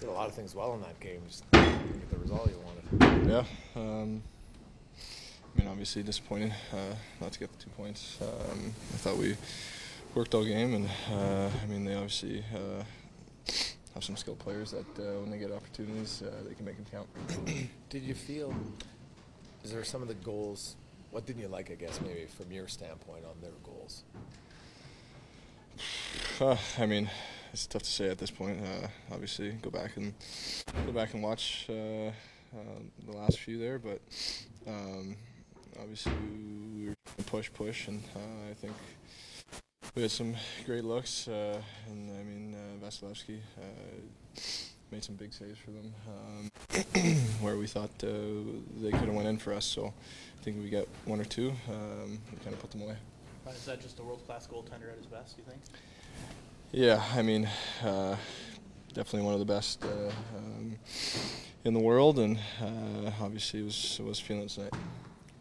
did a lot of things well in that game. Just didn't get the result you wanted. Yeah. Um, I mean, obviously disappointed uh, not to get the two points. Um, I thought we worked all game, and uh, I mean, they obviously uh, have some skilled players that uh, when they get opportunities, uh, they can make them count. Did you feel? Is there some of the goals? What didn't you like? I guess maybe from your standpoint on their goals. Uh, I mean, it's tough to say at this point. Uh, obviously, go back and go back and watch uh, uh, the last few there, but um, obviously we were push, push, and uh, I think we had some great looks. Uh, and I mean, uh, Vasilevskiy made some big saves for them, um, where we thought they could have went in for us. So I think we got one or two. Um, we kind of put them away. Is that just a world-class goaltender at his best, do you think? Yeah, I mean, uh, definitely one of the best uh, um, in the world, and uh, obviously was was feeling tonight.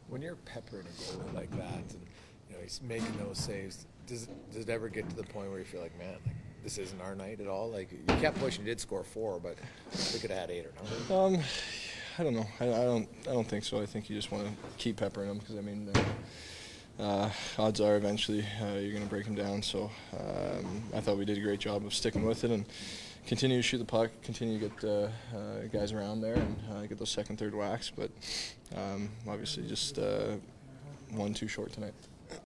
When you're peppering a goalie like that, and you know he's making those saves, does does it ever get to the point where you feel like, man, like this isn't our night at all? Like you kept pushing, you did score four, but we could have had eight or nine. Um, I don't know. I, I don't. I don't think so. I think you just want to keep peppering them because I mean, uh, uh, odds are eventually uh, you're going to break them down. So um, I thought we did a great job of sticking with it and continue to shoot the puck, continue to get uh, uh, guys around there and uh, get those second, third whacks. But um, obviously, just uh, one too short tonight.